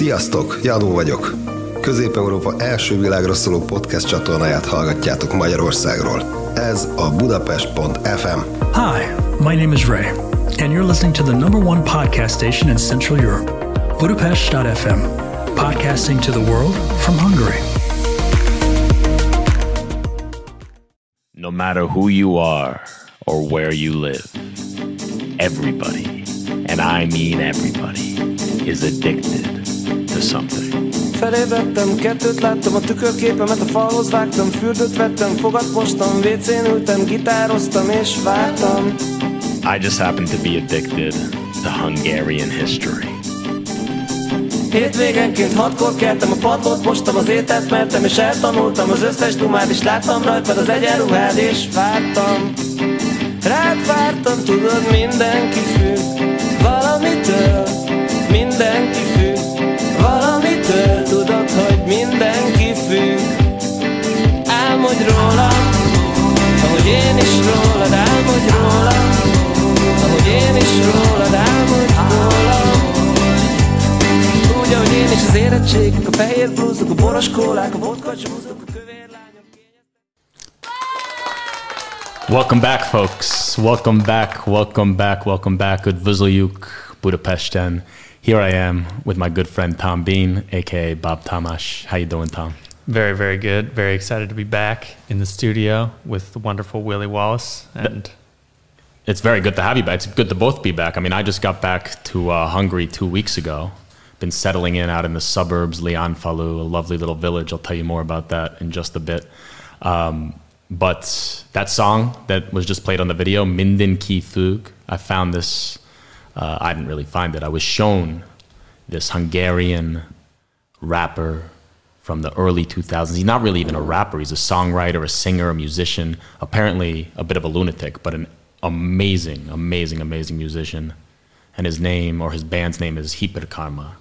Sziasztok, Janó vagyok. Közép-Európa első világra szóló podcast csatornáját hallgatjátok Magyarországról. Ez a Budapest.fm. Hi, my name is Ray, and you're listening to the number one podcast station in Central Europe, Budapest.fm, podcasting to the world from Hungary. No matter who you are or where you live, everybody, and I mean everybody, is addicted to something. Felébredtem, kettőt láttam, a tükörképemet a falhoz vágtam Fürdőt vettem, fogat mostam, WC-n ültem, gitároztam és vártam I just happen to be addicted to Hungarian history. Hétvégenként hatkor keltem, a padlót mostam, az ételt mertem És eltanultam az összes dumát, és láttam rajtad az egyenruhád És vártam, rád vártam, tudod mindenki függ Valamitől, mindenki függ Álmodj rólam, ahogy én is rólad Álmodj rólam, ahogy én is rólad Álmodj rólam úgy, ahogy én is az érettségek, a fehér blúzok, a boros kólák, a vodka csúszok, a kövér. Welcome back, folks. Welcome back, welcome back, welcome back. Üdvözöljük Budapesten. Here I am with my good friend Tom Bean, aka Bab Tamás. How you doing, Tom? Very, very good. Very excited to be back in the studio with the wonderful Willie Wallace. And It's very good to have you back. It's good to both be back. I mean, I just got back to uh, Hungary two weeks ago. Been settling in out in the suburbs, Leányfalu, a lovely little village. I'll tell you more about that in just a bit. Um, but that song that was just played on the video, Mindenki függ, I found this. Uh, I didn't really find it. I was shown this Hungarian rapper from the early 2000s. He's not really even a rapper. He's a songwriter, a singer, a musician. Apparently, a bit of a lunatic, but an amazing, amazing, amazing musician. And his name or his band's name is Hiperkarma.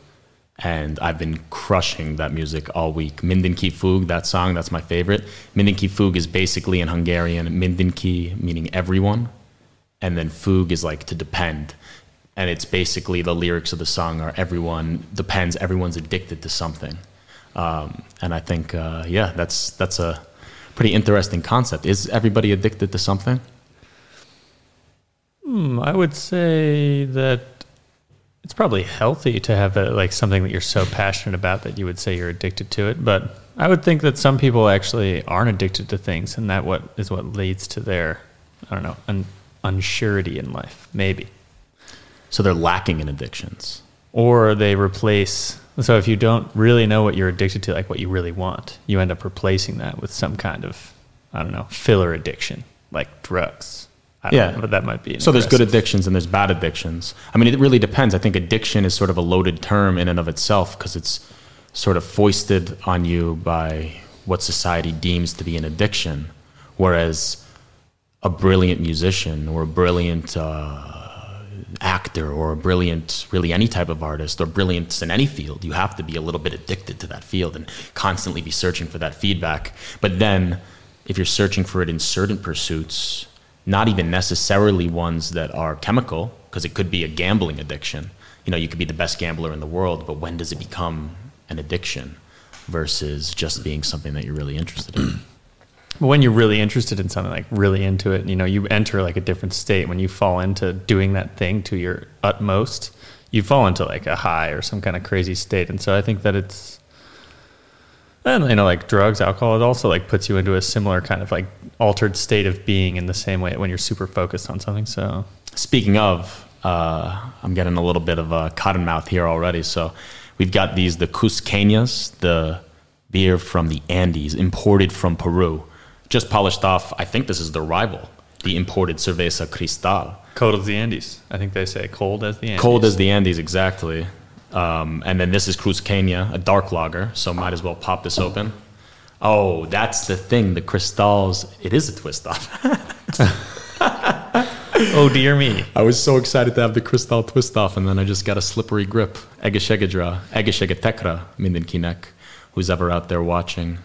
And I've been crushing that music all week. Mindenki függ, that song, that's my favorite. Mindenki függ is basically in Hungarian, Mindenki meaning everyone, and then Fug is like to depend. And it's basically the lyrics of the song are everyone depends, everyone's addicted to something. Um, and I think, uh, yeah, that's that's a pretty interesting concept. Is everybody addicted to something? hmm, I would say that it's probably healthy to have a, like something that you're so passionate about that you would say you're addicted to it. But I would think that some people actually aren't addicted to things, and that what is what leads to their, I don't know, un- unsurety in life, maybe. So they're lacking in addictions. or they replace so if you don't really know what you're addicted to like what you really want you end up replacing that with some kind of i don't know filler addiction like drugs I don't Yeah. know, but that might be So there's good addictions and there's bad addictions. I mean, it really depends. I think addiction is sort of a loaded term in and of itself because it's sort of foisted on you by what society deems to be an addiction, whereas a brilliant musician or a brilliant uh, actor or a brilliant, really any type of artist or brilliance in any field, you have to be a little bit addicted to that field and constantly be searching for that feedback. But then, if you're searching for it in certain pursuits, not even necessarily ones that are chemical, because it could be a gambling addiction. You know, you could be the best gambler in the world, but when does it become an addiction versus just being something that you're really interested in? But when you're really interested in something like really into it you know you enter like a different state when you fall into doing that thing to your utmost you fall into like a high or some kind of crazy state and so i think that it's and you know like drugs alcohol it also like puts you into a similar kind of like altered state of being in the same way when you're super focused on something so Speaking of, uh, I'm getting a little bit of a cotton mouth here already. So we've got these, the Cusqueñas, the beer from the Andes, imported from Peru. Just polished off, I think this is the rival, the imported Cerveza Cristal. cold as the andes i think they say cold as the andes Cold as the Andes, exactly. Um, and then this is Cruz Cusqueña, a dark lager, so might as well pop this open. Oh, that's the thing. The crystals, it is a twist off. oh dear me I was so excited to have the crystal twist off, and then I just got a slippery grip. Egeshegedra, Egeshegetekra, Mindenkinek, who's ever out there watching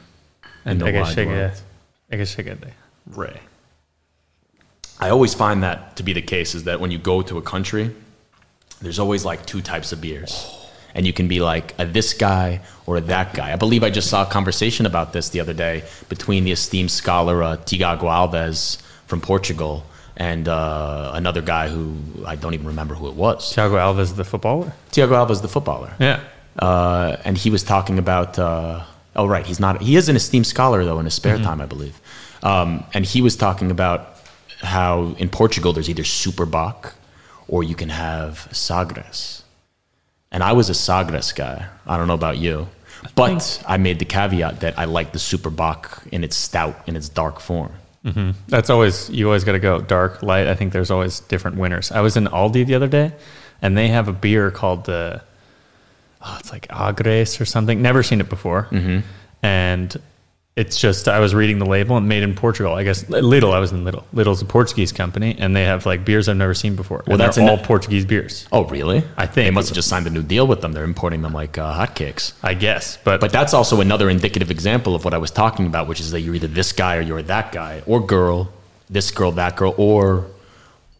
in the wide world. Egeshege Ray. I always find that to be the case is that when you go to a country, there's always like two types of beers. and you can be like a this guy or a that guy. I believe I just saw a conversation about this the other day between the esteemed scholar uh, Tiago Alves from Portugal and uh, another guy who I don't even remember who it was. Tiago Alves, the footballer. Tiago Alves, the footballer. Yeah. Uh, and he was talking about. Uh, oh, right, he's not. He is an esteemed scholar though in his spare time, I believe. Um, and he was talking about how in Portugal there's either Super Bock or you can have Sagres. And I was a Sagres guy. I don't know about you, but I made the caveat that I like the Super Bock in its stout, in its dark form. That's always you always got to go dark, light. I think there's always different winners. I was in Aldi the other day, and they have a beer called the oh, it's like Agres or something. Never seen it before, mm-hmm. and it's just I was reading the label and made in Portugal. I guess Lidl. I was in Lidl. Lidl's a Portuguese company, and they have like beers I've never seen before. Well, that's that's all Portuguese beers. Oh, really? I think they must have just signed a new deal with them. They're importing them like uh, hotcakes. I guess, but But that's also another indicative example of what I was talking about, which is that you're either this guy or you're that guy, or girl, this girl, that girl, or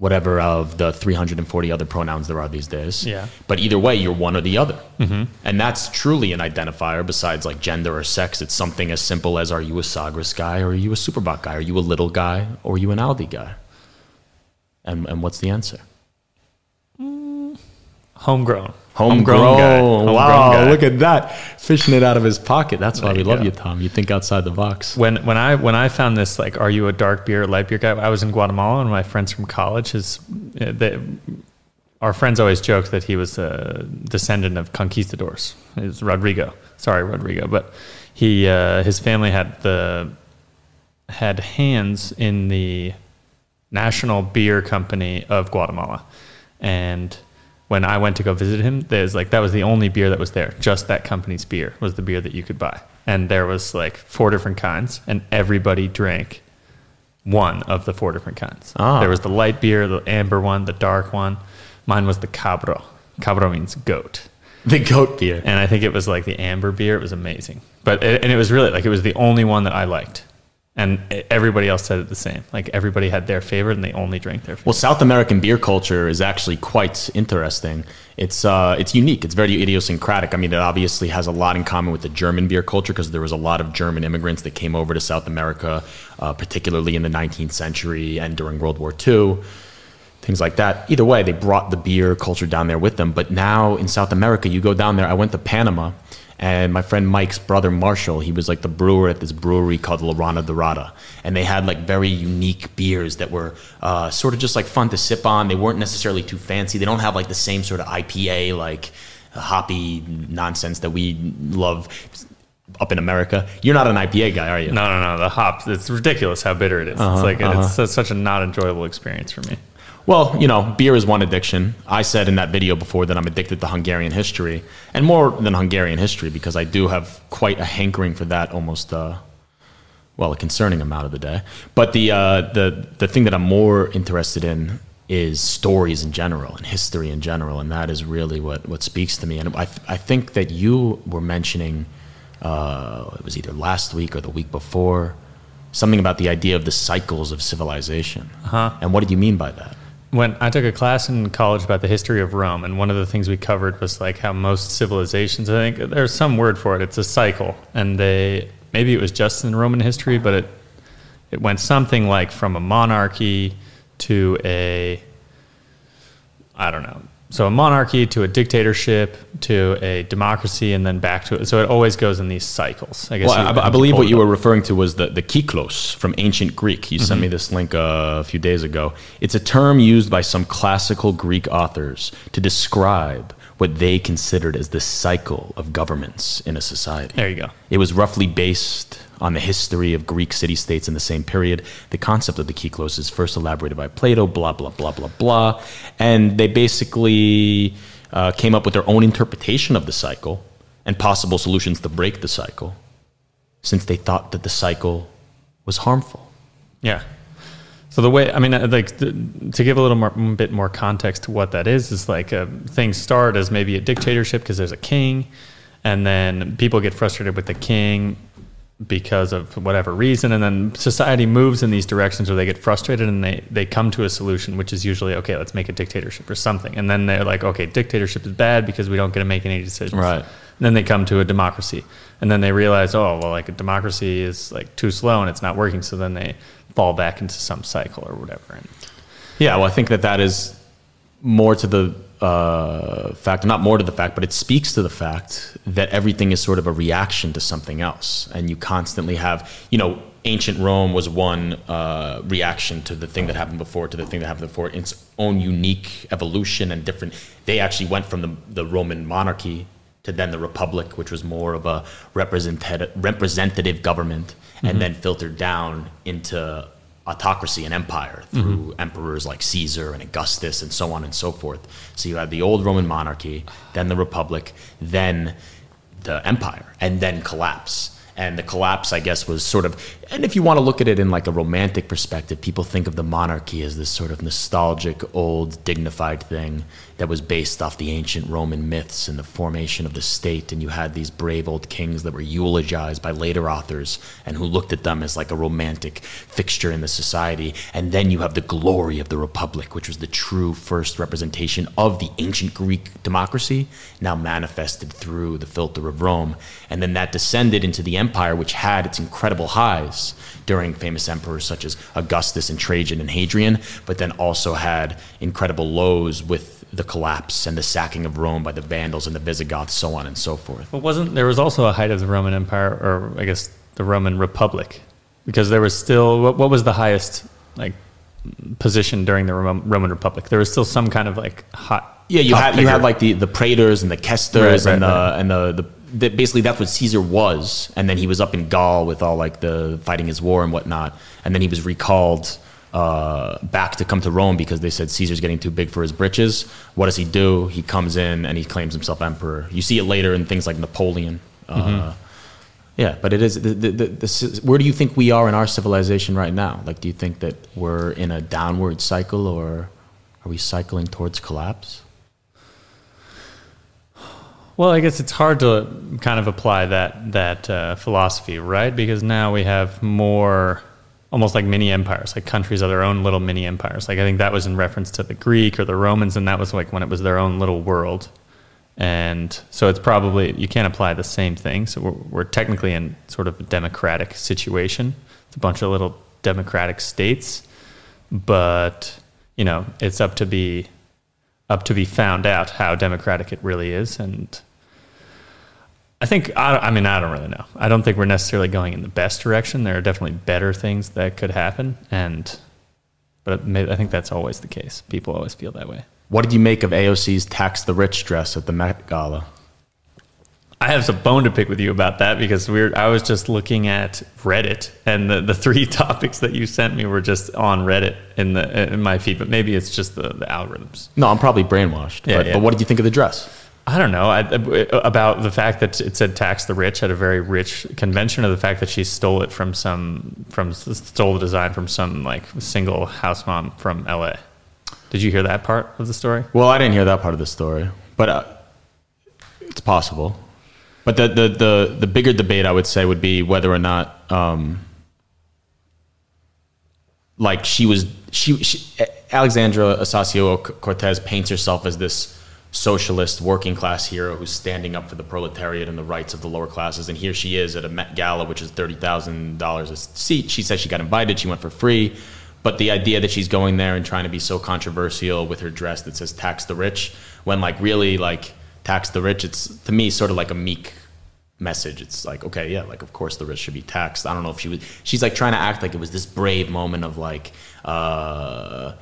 whatever of the 340 other pronouns there are these days. Yeah. But either way, you're one or the other. Mm-hmm. And that's truly an identifier besides like gender or sex. It's something as simple as are you a Sagres guy or are you a Super Bock guy? Are you a little guy or are you an Aldi guy? And, and what's the answer? homegrown, Homegrown. guy. Homegrown wow, guy. look at that. Fishing it out of his pocket. That's why There we you love go. you, Tom. You think outside the box. when when I when I found this like, are you a dark beer, light beer guy? I was in Guatemala, and my friends from college, his they, our friends always joked that he was a descendant of conquistadors. It's Rodrigo, sorry Rodrigo, but he uh, his family had the had hands in the National Beer Company of Guatemala, and when I went to go visit him, there's like that was the only beer that was there. Just that company's beer was the beer that you could buy, and there was like four different kinds, and everybody drank one of the four different kinds. Ah. There was the light beer, the amber one, the dark one. Mine was the cabro. Cabro means goat The goat beer. and I think it was like the amber beer. It was amazing, but it, and it was really like it was the only one that I liked, and everybody else said it the same. Like everybody had their favorite, and they only drank their favorite. Well, South American beer culture is actually quite interesting. It's uh, it's unique. It's very idiosyncratic. I mean, it obviously has a lot in common with the German beer culture because there was a lot of German immigrants that came over to South America, uh, particularly in the 19th century and during World War II. Things like that. Either way, they brought the beer culture down there with them. But now in South America, you go down there. I went to Panama, and my friend Mike's brother Marshall, he was like the brewer at this brewery called La Rana Dorada, and they had like very unique beers that were uh, sort of just like fun to sip on. They weren't necessarily too fancy. They don't have like the same sort of IPA like hoppy nonsense that we love up in America. You're not an IPA guy, are you? no, no, no. The hops. It's ridiculous how bitter it is. it's like it's, it's such a not enjoyable experience for me. Well, you know, beer is one addiction. I said in that video before that I'm addicted to Hungarian history, and more than Hungarian history because I do have quite a hankering for that almost, uh, well, a concerning amount of the day. But the, uh, the, the thing that I'm more interested in is stories in general and history in general, and that is really what, what speaks to me. And I, th- I think that you were mentioning, uh, it was either last week or the week before, something about the idea of the cycles of civilization. Uh-huh. And what did you mean by that? When I took a class in college about the history of Rome, and one of the things we covered was like how most civilizations, I think there's some word for it, it's a cycle. And they, maybe it was just in Roman history, but it, it went something like from a monarchy to a, I don't know. So a monarchy to a dictatorship to a democracy and then back to it. So it always goes in these cycles. I guess. Well, I, I believe what you were referring to was the, the kyklos from ancient Greek. You sent me this link uh, a few days ago. It's a term used by some classical Greek authors to describe what they considered as the cycle of governments in a society. There you go. It was roughly based on the history of Greek city states in the same period. The concept of the kyklos is first elaborated by Plato, blah, blah, blah, blah, blah. And they basically uh, came up with their own interpretation of the cycle and possible solutions to break the cycle since they thought that the cycle was harmful. Yeah. So the way I mean, uh, like to give a little more bit more context to what that is, is like uh, things start as maybe a dictatorship because there's a king, and then people get frustrated with the king, because of whatever reason and then society moves in these directions where they get frustrated and they, they come to a solution which is usually okay let's make a dictatorship or something. And then they're like okay dictatorship is bad because we don't get to make any decisions. Right. and then they come to a democracy. And then they realize oh well like a democracy is like too slow and it's not working. So then they fall back into some cycle or whatever. And Yeah, well, I think that that is more to the uh, fact, not more to the fact, but it speaks to the fact that everything is sort of a reaction to something else. And you constantly have, you know, ancient Rome was one uh, reaction to the thing that happened before, to the thing that happened before, its own unique evolution and different. They actually went from the, the Roman monarchy to then the republic, which was more of a representative, representative government, and then filtered down into autocracy and empire through mm-hmm. emperors like Caesar and Augustus and so on and so forth. So you had the old Roman monarchy, then the republic, then the empire, and then collapse. And the collapse, I guess, was sort of, and if you want to look at it in like a romantic perspective, people think of the monarchy as this sort of nostalgic, old, dignified thing that was based off the ancient Roman myths and the formation of the state. And you had these brave old kings that were eulogized by later authors and who looked at them as like a romantic fixture in the society. And then you have the glory of the republic, which was the true first representation of the ancient Greek democracy, now manifested through the filter of Rome. And then that descended into the empire, which had its incredible highs during famous emperors such as Augustus and Trajan and Hadrian, but then also had incredible lows with the collapse and the sacking of Rome by the Vandals and the Visigoths, so on and so forth. But wasn't there was also a height of the Roman Empire, or I guess the Roman Republic, because there was still what, what was the highest like position during the Roman, Roman Republic? There was still some kind of like hot. Yeah, you had you had like the the praetors and the quaestors Right, right, and the right. and the, the the basically that's what Caesar was, and then he was up in Gaul with all like the fighting his war and whatnot, and then he was recalled uh, back to come to Rome because they said Caesar's getting too big for his britches. What does he do? He comes in and he claims himself emperor. You see it later in things like Napoleon. Uh, yeah, but it is. The, the, the, the, where do you think we are in our civilization right now? Like, do you think that we're in a downward cycle, or are we cycling towards collapse? Well, I guess it's hard to kind of apply that that uh, philosophy, right? Because now we have more, almost like mini empires, like countries are their own little mini empires. Like I think that was in reference to the Greek or the Romans, and that was like when it was their own little world. And so it's probably you can't apply the same thing. So we're, we're technically in sort of a democratic situation. It's a bunch of little democratic states, but you know it's up to be up to be found out how democratic it really is. And I think, I, I mean, I don't really know. I don't think we're necessarily going in the best direction. There are definitely better things that could happen. And, but may, I think that's always the case. People always feel that way. What did you make of AOC's tax the rich dress at the Met Gala? I have some bone to pick with you about that because we're. I was just looking at Reddit, and the, the three topics that you sent me were just on Reddit in the in my feed. But maybe it's just the, the algorithms. No, I'm probably brainwashed. Yeah, but, yeah. but what did you think of the dress? I don't know I, about the fact that it said tax the rich at a very rich convention, or the fact that she stole it from some from stole the design from some like single house mom from L.A. Did you hear that part of the story? Well, I didn't hear that part of the story, but uh, it's possible. But the, the, the, the bigger debate, I would say, would be whether or not, um, like, she was, she, she Alexandra Ocasio Cortez paints herself as this socialist working class hero who's standing up for the proletariat and the rights of the lower classes. And here she is at a Met Gala, which is $30,000 a seat. She says she got invited, she went for free. But the idea that she's going there and trying to be so controversial with her dress that says tax the rich, when like really like tax the rich, it's to me sort of like a meek message. It's like, okay, yeah, like of course the rich should be taxed. I don't know if she was she's like trying to act like it was this brave moment of like uh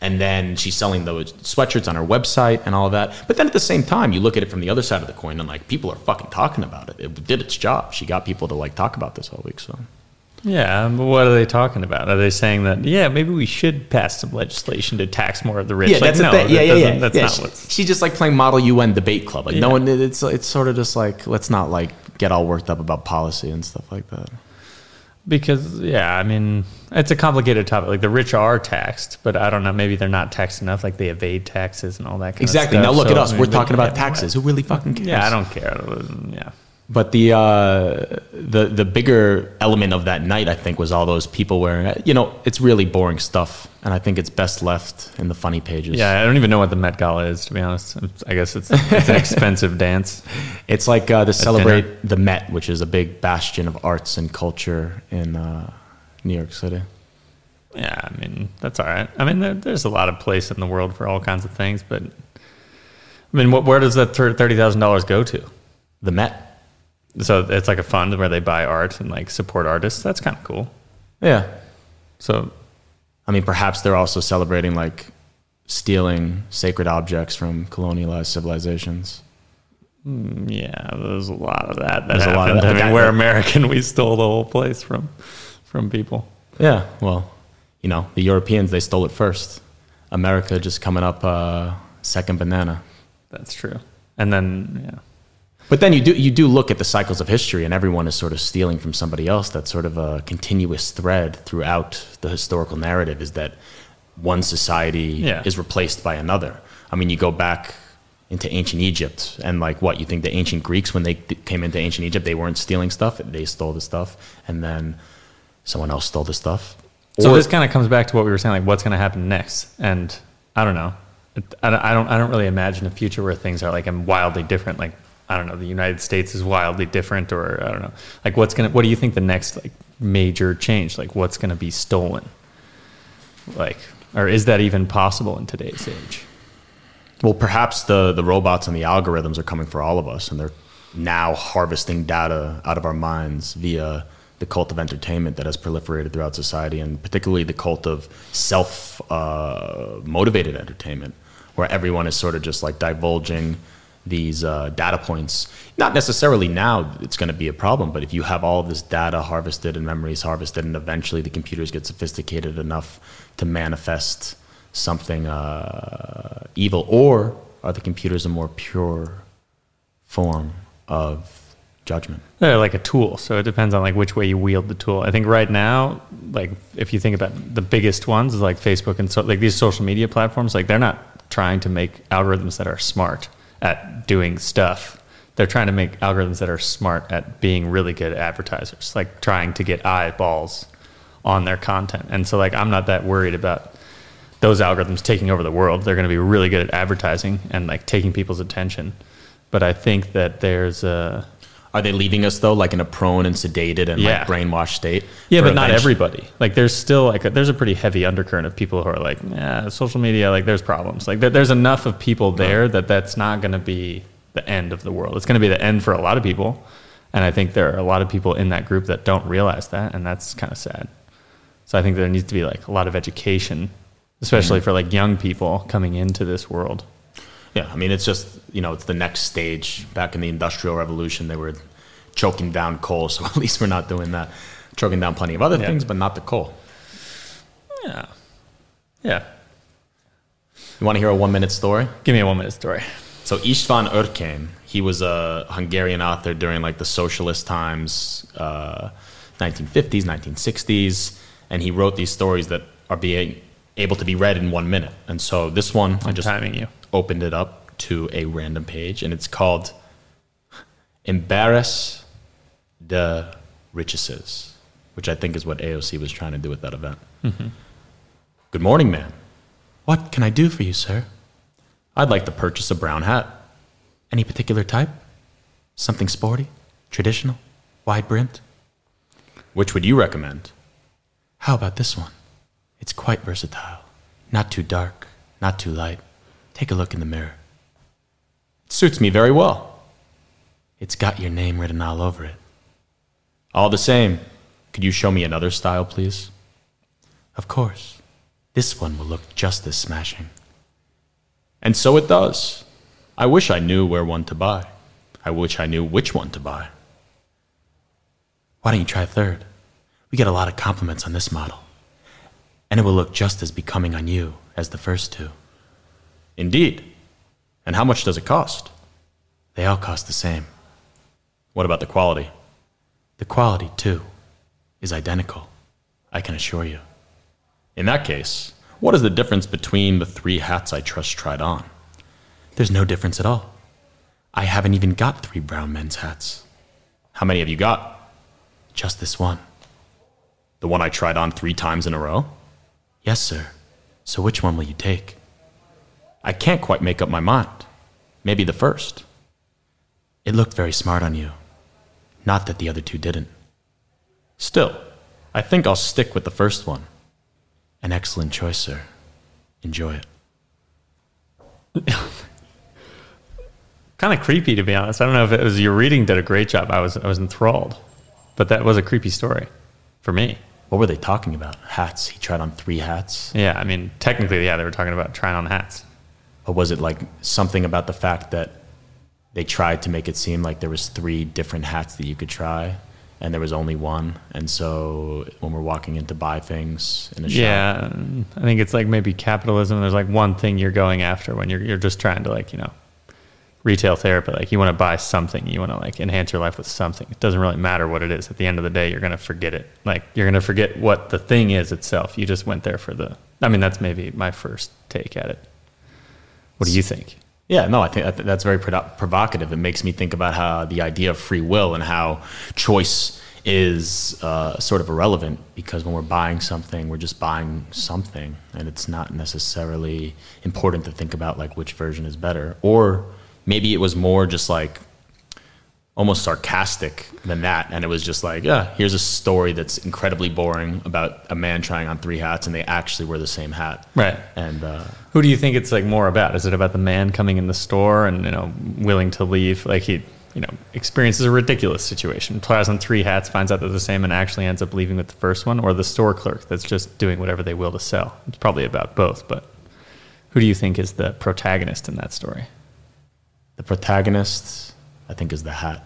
and then she's selling those sweatshirts on her website and all of that. But then at the same time, you look at it from the other side of the coin and like people are fucking talking about it. It did its job. She got people to like talk about this all week. So Yeah, um, but what are they talking about? Are they saying that yeah, maybe we should pass some legislation to tax more of the rich? yeah, Like, that's no, the thing. Yeah, yeah, yeah. That's yeah not she, what's. she's just like playing Model UN debate club. Like no one. It's it's sort of just like let's not like get all worked up about policy and stuff like that. Because yeah, I mean, it's a complicated topic. Like the rich are taxed, but I don't know. Maybe they're not taxed enough. Like they evade taxes and all that. kind Exactly. Of Now look So, at us. I mean, We're talking about taxes. Who really fucking cares? Yeah, I don't care. Yeah, But the uh, the the bigger element of that night, I think, was all those people wearing. You know, it's really boring stuff, and I think it's best left in the funny pages. Yeah, I don't even know what the Met Gala is, to be honest. I guess it's, it's an expensive dance. it's like uh, to celebrate the Met, which is a big bastion of arts and culture in uh, New York City. Yeah, I mean, that's all right. I mean, there, there's a lot of place in the world for all kinds of things, but I mean, what, where does that $30,000 go to? The Met. So it's like a fund where they buy art and like support artists. That's kind of cool. Yeah. So, I mean, perhaps they're also celebrating like stealing sacred objects from colonialized civilizations. yeah, there's a lot of that. that There's a lot of that. I mean, we're American. We stole the whole place from from people. Yeah. Well, you know, the Europeans they stole it first. America just coming up uh, second banana. That's true. And then, yeah. But then you do you do look at the cycles of history, and everyone is sort of stealing from somebody else. That's sort of a continuous thread throughout the historical narrative. Is that one society Yeah. is replaced by another? I mean, you go back into ancient Egypt, and like what you think the ancient Greeks, when they th- came into ancient Egypt, they weren't stealing stuff; they stole the stuff, and then someone else stole the stuff. So Or- this kind of comes back to what we were saying, like what's going to happen next. And I don't know. I don't, I don't. I don't really imagine a future where things are like wildly different. Like I don't know, the United States is wildly different, or I don't know. Like what's gonna? What do you think the next like major change? Like what's to be stolen? Like, or is that even possible in today's age? Well, perhaps the, the robots and the algorithms are coming for all of us, and they're now harvesting data out of our minds via the cult of entertainment that has proliferated throughout society, and particularly the cult of self uh, motivated entertainment, where everyone is sort of just like divulging these uh, data points. Not necessarily now it's going to be a problem, but if you have all this data harvested and memories harvested, and eventually the computers get sophisticated enough to manifest something uh, evil, or are the computers a more pure form of judgment? They're like a tool, so it depends on like which way you wield the tool. I think right now, like if you think about the biggest ones, like Facebook and so like these social media platforms, like they're not trying to make algorithms that are smart at doing stuff. They're trying to make algorithms that are smart at being really good advertisers, like trying to get eyeballs on their content. And so like I'm not that worried about those algorithms taking over the world. They're going to be really good at advertising and like taking people's attention. But I think that there's a Are they leaving us though, like in a prone and sedated and Yeah. like brainwashed state? Yeah, but not everybody. Like, there's still like a, there's a pretty heavy undercurrent of people who are like, yeah, social media. Like, there's problems. Like, there, there's enough of people there that that's not going to be the end of the world. It's going to be the end for a lot of people, and I think there are a lot of people in that group that don't realize that, and that's kind of sad. So I think there needs to be like a lot of education, especially mm-hmm. for like young people coming into this world. Yeah, I mean, it's just you know, it's the next stage. Back in the Industrial Revolution, they were choking down coal, so at least we're not doing that. Choking down plenty of other Yeah. things, but not the coal. Yeah, yeah. You want to hear a one-minute story? Give me a one minute story. So Istvan Örkény, he was a Hungarian author during like the socialist times, uh, 1950s, 1960s, and he wrote these stories that are being able to be read in one minute. And so this one, I'm just timing you. Opened it up to a random page, and it's called "Embarrass the Riches," which I think is what AOC was trying to do with that event. Mm-hmm. Good morning, ma'am. What can I do for you, sir? I'd like to purchase a brown hat. Any particular type? Something sporty, traditional, wide brimmed? Which would you recommend? How about this one? It's quite versatile. Not too dark, not too light. Take a look in the mirror. It suits me very well. It's got your name written all over it. All the same, could you show me another style, please? Of course. This one will look just as smashing. And so it does. I wish I knew where one to buy. I wish I knew which one to buy. Why don't you try a third? We get a lot of compliments on this model. And it will look just as becoming on you as the first two. Indeed. And how much does it cost? They all cost the same. What about the quality? The quality, too, is identical, I can assure you. In that case, what is the difference between the three hats I just tried on? There's no difference at all. I haven't even got three brown men's hats. How many have you got? Just this one. The one I tried on three times in a row? Yes, sir. So which one will you take? I can't quite make up my mind. Maybe the first. It looked very smart on you. Not that the other two didn't. Still, I think I'll stick with the first one. An excellent choice, sir. Enjoy it. Kind of creepy, to be honest. I don't know if it was your reading did a great job. I was I was enthralled, but that was a creepy story for me. What were they talking about? Hats. He tried on three hats. Yeah, I mean, technically, yeah, they were talking about trying on hats. Or was it like something about the fact that they tried to make it seem like there was three different hats that you could try and there was only one and so when we're walking in to buy things in a shop Yeah, I think it's like maybe capitalism. There's like one thing you're going after when you're you're just trying to like you know retail therapy. Like you want to buy something, you want to like enhance your life with something. It doesn't really matter what it is. At the end of the day, you're gonna forget it. Like you're gonna forget what the thing is itself. You just went there for the. I mean, that's maybe my first take at it. What do you think? Yeah, no, I think that's very provocative. It makes me think about how the idea of free will and how choice is uh, sort of irrelevant because when we're buying something, we're just buying something, and it's not necessarily important to think about like which version is better. Or maybe it was more just like almost sarcastic than that, and it was just like, yeah, here's a story that's incredibly boring about a man trying on three hats, and they actually wear the same hat, Right. And uh, Who do you think it's like more about? Is it about the man coming in the store and you know willing to leave? Like he, you know, experiences a ridiculous situation, tries on three hats, finds out they're the same, and actually ends up leaving with the first one, or the store clerk that's just doing whatever they will to sell. It's probably about both, but who do you think is the protagonist in that story? The protagonist, I think, is the hat.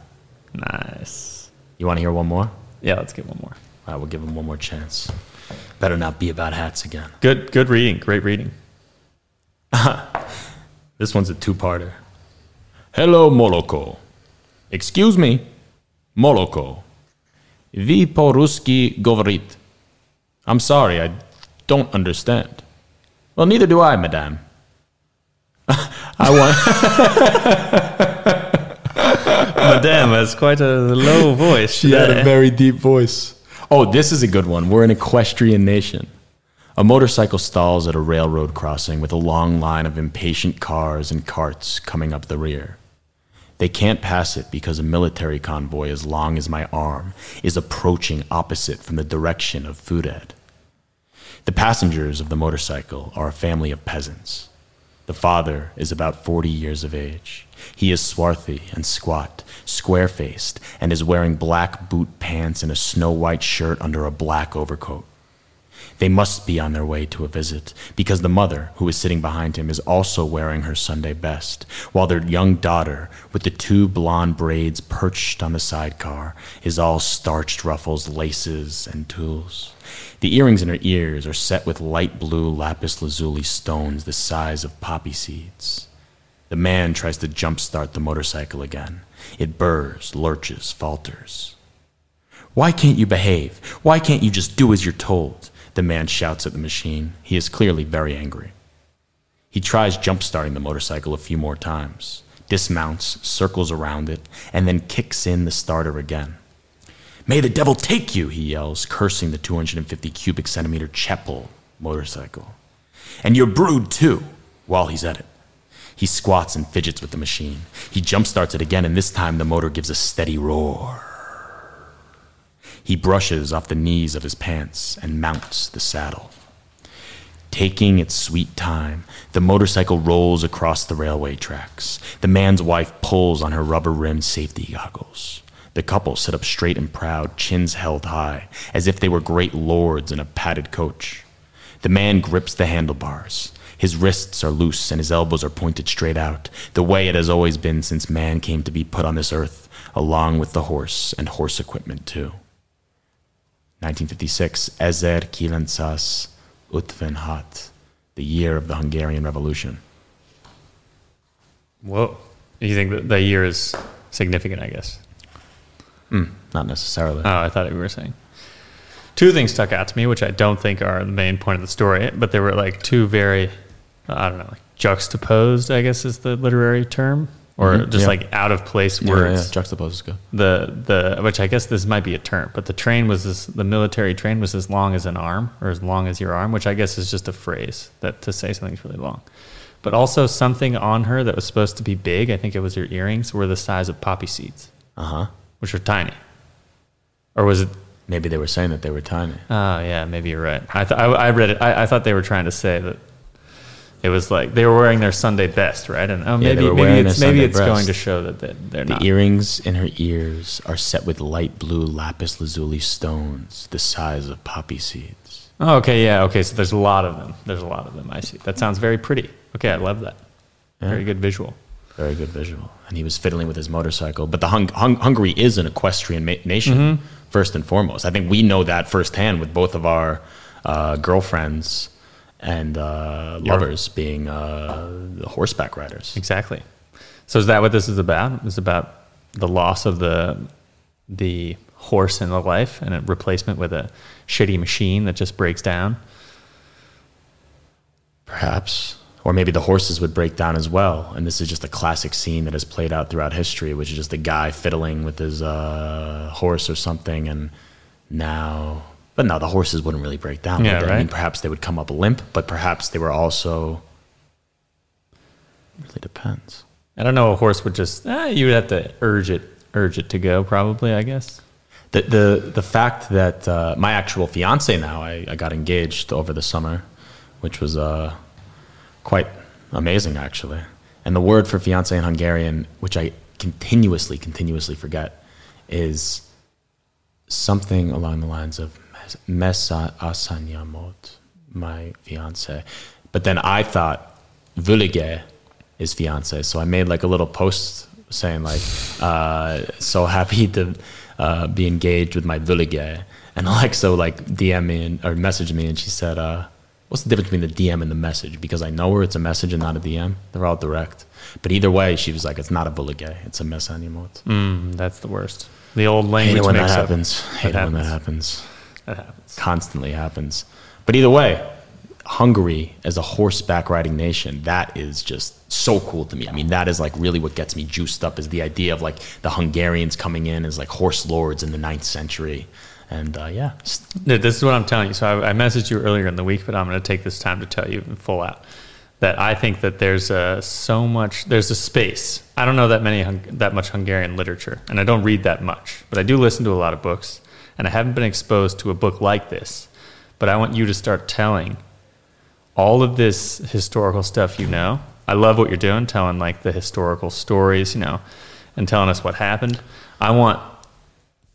Nice. You want to hear one more? Yeah, let's get one more. I will give him one more chance. Better not be about hats again. Good, good reading. Great reading. This one's a two-parter. Hello, Moloko. Excuse me, Moloko. Vi po-ruski govorit. I'm sorry, I don't understand. Well, neither do I, madame. I want. Madame has quite a low voice. She had a very deep voice. Oh, this is a good one. We're an equestrian nation. A motorcycle stalls at a railroad crossing with a long line of impatient cars and carts coming up the rear. They can't pass it because a military convoy as long as my arm is approaching opposite from the direction of Fuded. The passengers of the motorcycle are a family of peasants. The father is about 40 years of age. He is swarthy and squat, square faced, and is wearing black boot pants and a snow white shirt under a black overcoat. They must be on their way to a visit because the mother, who is sitting behind him, is also wearing her Sunday best, while their young daughter, with the two blonde braids perched on the sidecar, is all starched ruffles, laces, and tulle. The earrings in her ears are set with light blue lapis lazuli stones the size of poppy seeds. The man tries to jumpstart the motorcycle again. It burrs, lurches, falters. Why can't you behave? Why can't you just do as you're told? The man shouts at the machine. He is clearly very angry. He tries jump starting the motorcycle a few more times, dismounts, circles around it, and then kicks in the starter again. May the devil take you, he yells, cursing the 250 cubic centimeter Csepel motorcycle. And your brood, too, while he's at it. He squats and fidgets with the machine. He jump starts it again, and this time the motor gives a steady roar. He brushes off the knees of his pants and mounts the saddle. Taking its sweet time, the motorcycle rolls across the railway tracks. The man's wife pulls on her rubber rimmed safety goggles. The couple sit up straight and proud, chins held high, as if they were great lords in a padded coach. The man grips the handlebars. His wrists are loose and his elbows are pointed straight out, the way it has always been since man came to be put on this earth, along with the horse and horse equipment, too. 1956, Ezer Kilansas Utvenhat, the year of the Hungarian Revolution. Whoa. You think that the year is significant, I guess? Hmm, not necessarily. Oh, I thought you were saying. Two things stuck out to me, which I don't think are the main point of the story, but they were like two very, I don't know, like juxtaposed, I guess is the literary term, or Mhm, just yeah. like out of place Yeah, words. yeah, juxtapose is good. The the which I guess this might be a term, but the train was this, the military train was as long as an arm or as long as your arm, which I guess is just a phrase that to say something's really long. But also something on her that was supposed to be big. I think it was her earrings were the size of poppy seeds, Uh huh. which are tiny. Or was it? Maybe they were saying that they were tiny. Oh yeah, maybe you're right. I th- I, I read it. I, I thought they were trying to say that it was like they were wearing their Sunday best, right? And oh, maybe were maybe it's maybe it's going to show that they- they're The not. earrings in her ears are set with light blue lapis lazuli stones, the size of poppy seeds. Oh, okay, yeah, okay. So there's a lot of them. There's a lot of them. I see. That sounds very pretty. Okay, I love that. Very good visual. Very good visual. And he was fiddling with his motorcycle. But the hung- hung- Hungary is an equestrian ma- nation, Mm-hmm. first and foremost. I think we know that firsthand with both of our uh, girlfriends and uh, lovers being uh, horseback riders. Exactly. So is that what this is about? It's about the loss of the the horse in the life and a replacement with a shitty machine that just breaks down. Perhaps. Or maybe the horses would break down as well. And this is just a classic scene that has played out throughout history, which is just a guy fiddling with his uh, horse or something. And now, but no, the horses wouldn't really break down. Yeah, would they? I right. mean, perhaps they would come up limp, but perhaps they were also. Really depends. I don't know. A horse would just. Eh, you would have to urge it, urge it to go. Probably, I guess. The the the fact that uh, my actual fiance now, I, I got engaged over the summer, which was uh, quite amazing actually. And the word for fiance in Hungarian, which I continuously continuously forget, is something along the lines of "mesa asanyamot," my fiance. But then I thought "vulige" is fiance, so I made like a little post saying like, uh, "So happy to uh, be engaged with my vulige," and Alexa like DM me and, or message me, and she said, uh, "What's the difference between the DM and the message?" Because I know her, it's a message and not a DM. They're all direct. But either way, she was like, "It's not a vulige, it's a mesanimot." Mm, that's the worst. The old Hate language it when that happens. Hate it when that happens. happens. That happens. Constantly happens. But either way, Hungary as a horseback riding nation, that is just so cool to me. I mean, that is like really what gets me juiced up is the idea of like the Hungarians coming in as like horse lords in the ninth century. And uh, yeah, This is what I'm telling you. So I, I messaged you earlier in the week, but I'm going to take this time to tell you in full out that I think that there's uh, so much. There's a space. I don't know that many that much Hungarian literature, and I don't read that much, but I do listen to a lot of books, and I haven't been exposed to a book like this. But I want you to start telling all of this historical stuff you know. I love what you're doing, telling like the historical stories, you know, and telling us what happened. I want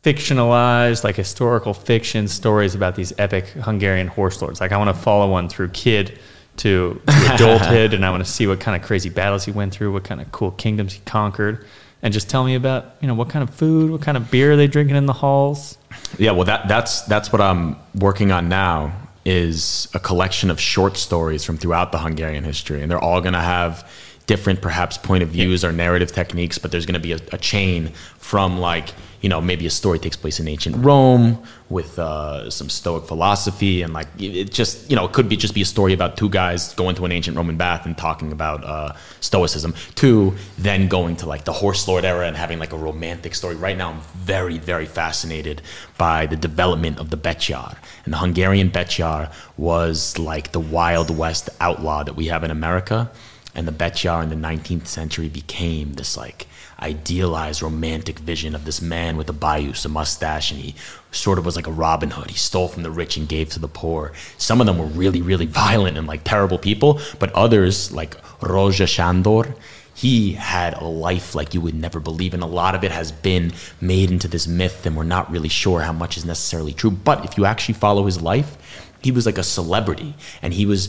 fictionalized, like historical fiction stories about these epic Hungarian horse lords. Like I want to follow one through kid to, to adulthood, and I want to see what kind of crazy battles he went through, what kind of cool kingdoms he conquered, and just tell me about you know what kind of food, what kind of beer are they drinking in the halls. yeah. Well, that that's that's what I'm working on now. Is a collection of short stories from throughout the Hungarian history, and they're all going to have different, perhaps, point of views or narrative techniques. But there's going to be a, a chain from like you know maybe a story takes place in ancient Rome with uh, some Stoic philosophy, and like it just you know it could be just be a story about two guys going to an ancient Roman bath and talking about uh, Stoicism. To then going to like the horse lord era and having like a romantic story. Right now, I'm very very fascinated by the development of the Betyar, and the Hungarian Betyar was like the Wild West outlaw that we have in America. And the Betyar in the 19th century became this like idealized romantic vision of this man with a bajusz, a mustache, and he sort of was like a Robin Hood. He stole from the rich and gave to the poor. Some of them were really, really violent and like terrible people, but others, like Rózsa Sándor, he had a life like you would never believe, and a lot of it has been made into this myth, and we're not really sure how much is necessarily true. But if you actually follow his life, he was like a celebrity, and he was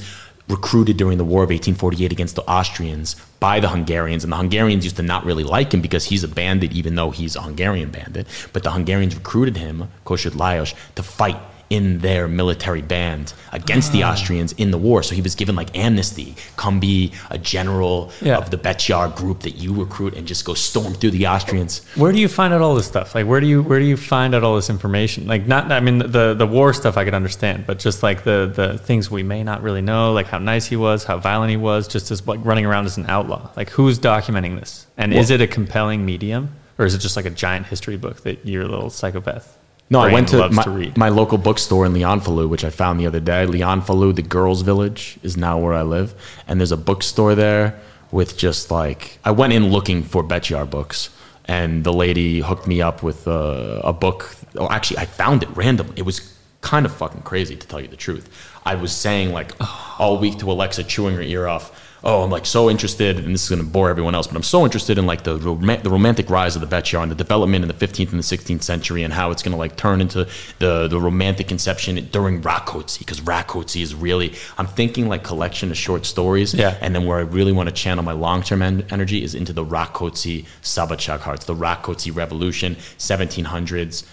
recruited during the War of 1848 against the Austrians by the Hungarians, and the Hungarians used to not really like him because he's a bandit, even though he's a Hungarian bandit. But the Hungarians recruited him, Kossuth Lajos, to fight in their military band against the ah. Austrians in the war. So he was given like amnesty. Come be a general Yeah. of the Betyar group that you recruit and just go storm through the Austrians. Where do you find out all this stuff? Like, where do you where do you find out all this information? Like, not I mean the the war stuff I could understand, but just like the the things we may not really know, like how nice he was, how violent he was, just as like running around as an outlaw. Like, who's documenting this? And is it a compelling medium, or is it just like a giant history book that you're a little psychopath? No, I went to my, to read. my local bookstore in Leányfalu, which I found the other day. Leányfalu, the girls' village, is now where I live, and there's a bookstore there with just like I went in looking for Betyar books, and the lady hooked me up with a, a book. Oh, actually, I found it randomly. It was kind of fucking crazy to tell you the truth. I was saying like all week to Alexa, chewing her ear off. Oh, I'm like so interested, and this is going to bore everyone else, but I'm so interested in like the rom- the romantic rise of the Betyar and the development in the 15th and the 16th century, and how it's going to like turn into the the romantic conception during Rákóczi, because Rákóczi is really I'm thinking like collection of short stories, Yeah. and then where I really want to channel my long term en- energy is into the Rakotsi Sabachak hearts, the Rákóczi Revolution, 1700s,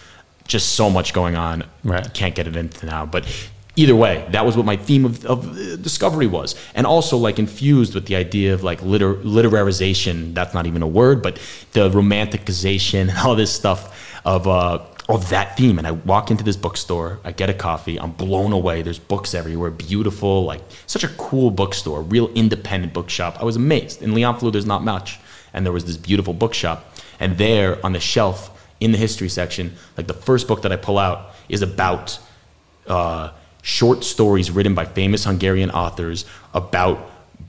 just so much going on. Right. Can't get it into now, but either way, that was what my theme of, of discovery was, and also like infused with the idea of like liter- literarization. That's not even a word, but the romanticization and all this stuff of. Uh, of that theme, and I walk into this bookstore. I get a coffee. I'm blown away. There's books everywhere, beautiful, like such a cool bookstore, real independent bookshop. I was amazed. In Leányfalu, there's not much, and there was this beautiful bookshop, and there on the shelf in the history section, like the first book that I pull out is about uh, short stories written by famous Hungarian authors about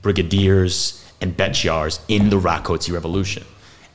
brigadiers and betyars in the Rákóczi Revolution.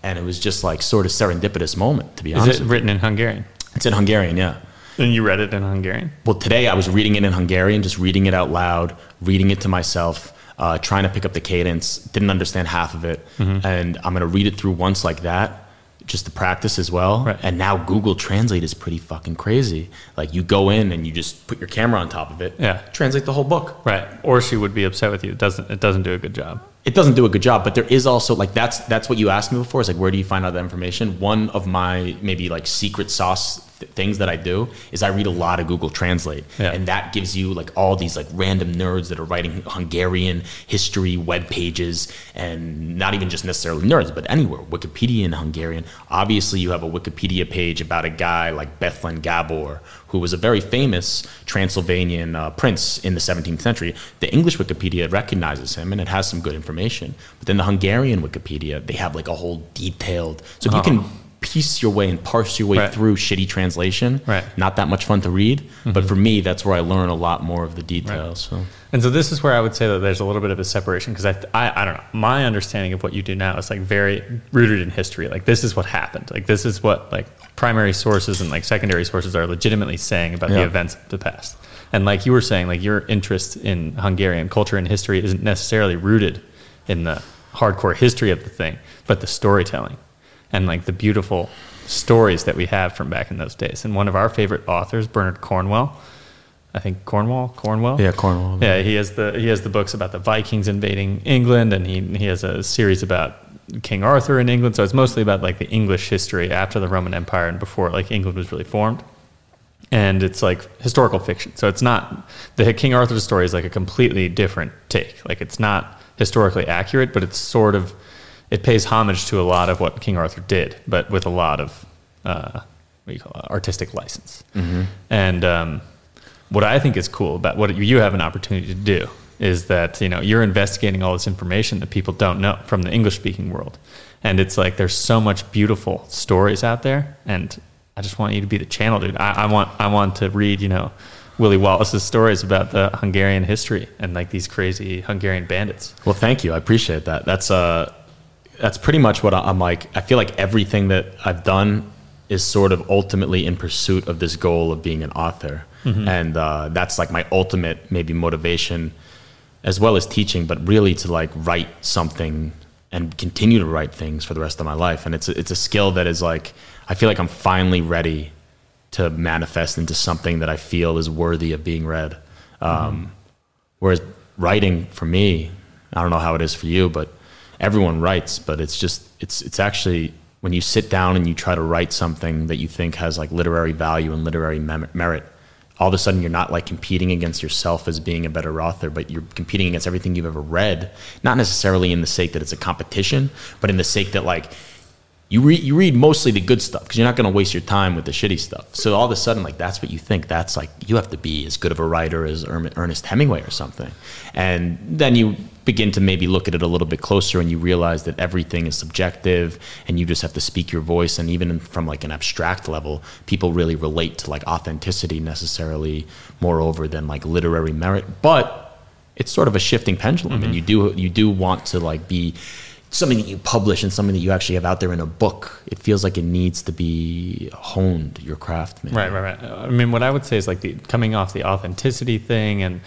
And it was just like sort of serendipitous moment, to be Is honest. it written in Hungarian? It's in Hungarian, yeah. And you read it in Hungarian? Well, today I was reading it in Hungarian, just reading it out loud, reading it to myself, uh, trying to pick up the cadence. Didn't understand half of it, Mm-hmm. and I'm gonna read it through once like that, just to practice as well. Right. And now Google Translate is pretty fucking crazy. Like you go in and you just put your camera on top of it, Yeah. translate the whole book. Right. Or she would be upset with you. It doesn't it doesn't do a good job. it doesn't do a good job but there is also like that's that's what you asked me before is like where do you find out that information one of my maybe like secret sauce th- things that i do is i read a lot of google translate Yeah. and that gives you like all these like random nerds that are writing hungarian history web pages and not even just necessarily nerds but anywhere wikipedia in hungarian obviously you have a wikipedia page about a guy like bethlen gabor who was a very famous Transylvanian uh, prince in the 17th century. The English Wikipedia recognizes him and it has some good information. But then the Hungarian Wikipedia, they have like a whole detailed. So if you can piece your way and parse your way Right. through shitty translation, Right. not that much fun to read. But mm-hmm. for me, that's where I learn a lot more of the details. So. And so this is where I would say that there's a little bit of a separation because I, I I don't know my understanding of what you do now is like very rooted in history. Like this is what happened. Like this is what like primary sources and like secondary sources are legitimately saying about the events of the past. And like you were saying, like your interest in Hungarian culture and history isn't necessarily rooted in the hardcore history of the thing, but the storytelling and like the beautiful stories that we have from back in those days. And one of our favorite authors, Bernard Cornwell, I think Cornwall, Cornwell, Yeah, Cornwall. yeah, he has the he has the books about the Vikings invading England, and he he has a series about King Arthur in England. So it's mostly about like the English history after the Roman Empire and before like England was really formed. And it's like historical fiction. So it's not the King Arthur story is like a completely different take. Like it's not historically accurate, but it's sort of it pays homage to a lot of what King Arthur did, but with a lot of uh, what do you call it, artistic license. And um, what I think is cool about what you have an opportunity to do is that you know you're investigating all this information that people don't know from the English speaking world, and it's like there's so much beautiful stories out there, and I just want you to be the channel, dude. I, I want I want to read you know Willie Wallace's stories about the Hungarian history and like these crazy Hungarian bandits. Well, thank you. I appreciate that. That's uh, that's pretty much what I- I'm like. I feel like everything that I've done is sort of ultimately in pursuit of this goal of being an author, and uh, that's like my ultimate maybe motivation, as well as teaching, but really to like write something and continue to write things for the rest of my life. And it's a, it's a skill that is like I feel like I'm finally ready to manifest into something that I feel is worthy of being read. Um, Whereas writing for me, I don't know how it is for you, but everyone writes, but it's just it's it's actually when you sit down and you try to write something that you think has like literary value and literary merit, all of a sudden you're not like competing against yourself as being a better author, but you're competing against everything you've ever read. Not necessarily in the sake that it's a competition, but in the sake that like you read you read mostly the good stuff because you're not going to waste your time with the shitty stuff. So all of a sudden, like that's what you think. That's like you have to be as good of a writer as Erm- Ernest Hemingway or something, and then you begin to maybe look at it a little bit closer and you realize that everything is subjective and you just have to speak your voice and even from like an abstract level people really relate to like authenticity necessarily moreover than like literary merit but it's sort of a shifting pendulum and you do you do want to like be something that you publish and something that you actually have out there in a book it feels like it needs to be honed your craft man. Right, right, right. I mean, what I would say is like the coming off the authenticity thing, and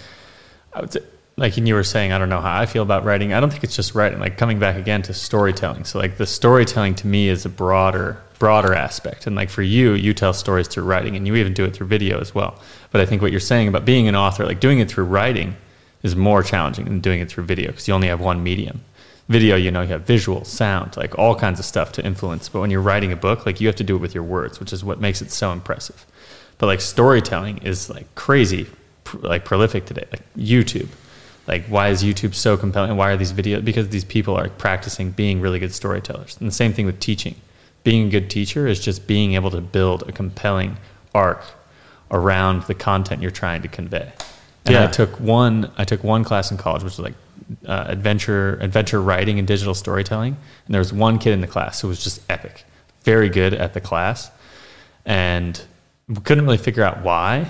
I would say, like you were saying, I don't know how I feel about writing. I don't think it's just writing. Like coming back again to storytelling. So like the storytelling to me is a broader, broader aspect. And like for you, you tell stories through writing, and you even do it through video as well. But I think what you're saying about being an author, like doing it through writing, is more challenging than doing it through video because you only have one medium. Video, you know, you have visual, sound, like all kinds of stuff to influence. But when you're writing a book, like you have to do it with your words, which is what makes it so impressive. But like storytelling is like crazy, pr- like prolific today. Like YouTube, like why is YouTube so compelling? Why are these videos? Because these people are practicing being really good storytellers. And the same thing with teaching. Being a good teacher is just being able to build a compelling arc around the content you're trying to convey. And I took one. I took one class in college, which was like uh, adventure adventure writing and digital storytelling. And there was one kid in the class who was just epic, very good at the class, and couldn't really figure out why.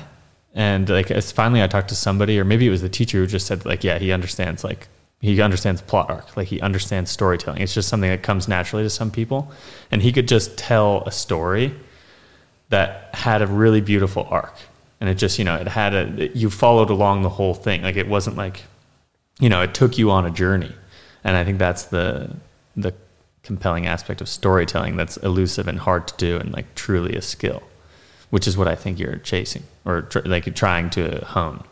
And like, finally, I talked to somebody, or maybe it was the teacher who just said, like, yeah, he understands like he understands plot arc, like he understands storytelling. It's just something that comes naturally to some people, and he could just tell a story that had a really beautiful arc and it just you know it had a you followed along the whole thing like it wasn't like you know it took you on a journey and i think that's the the compelling aspect of storytelling that's elusive and hard to do and like truly a skill which is what i think you're chasing or tr- like you're trying to hone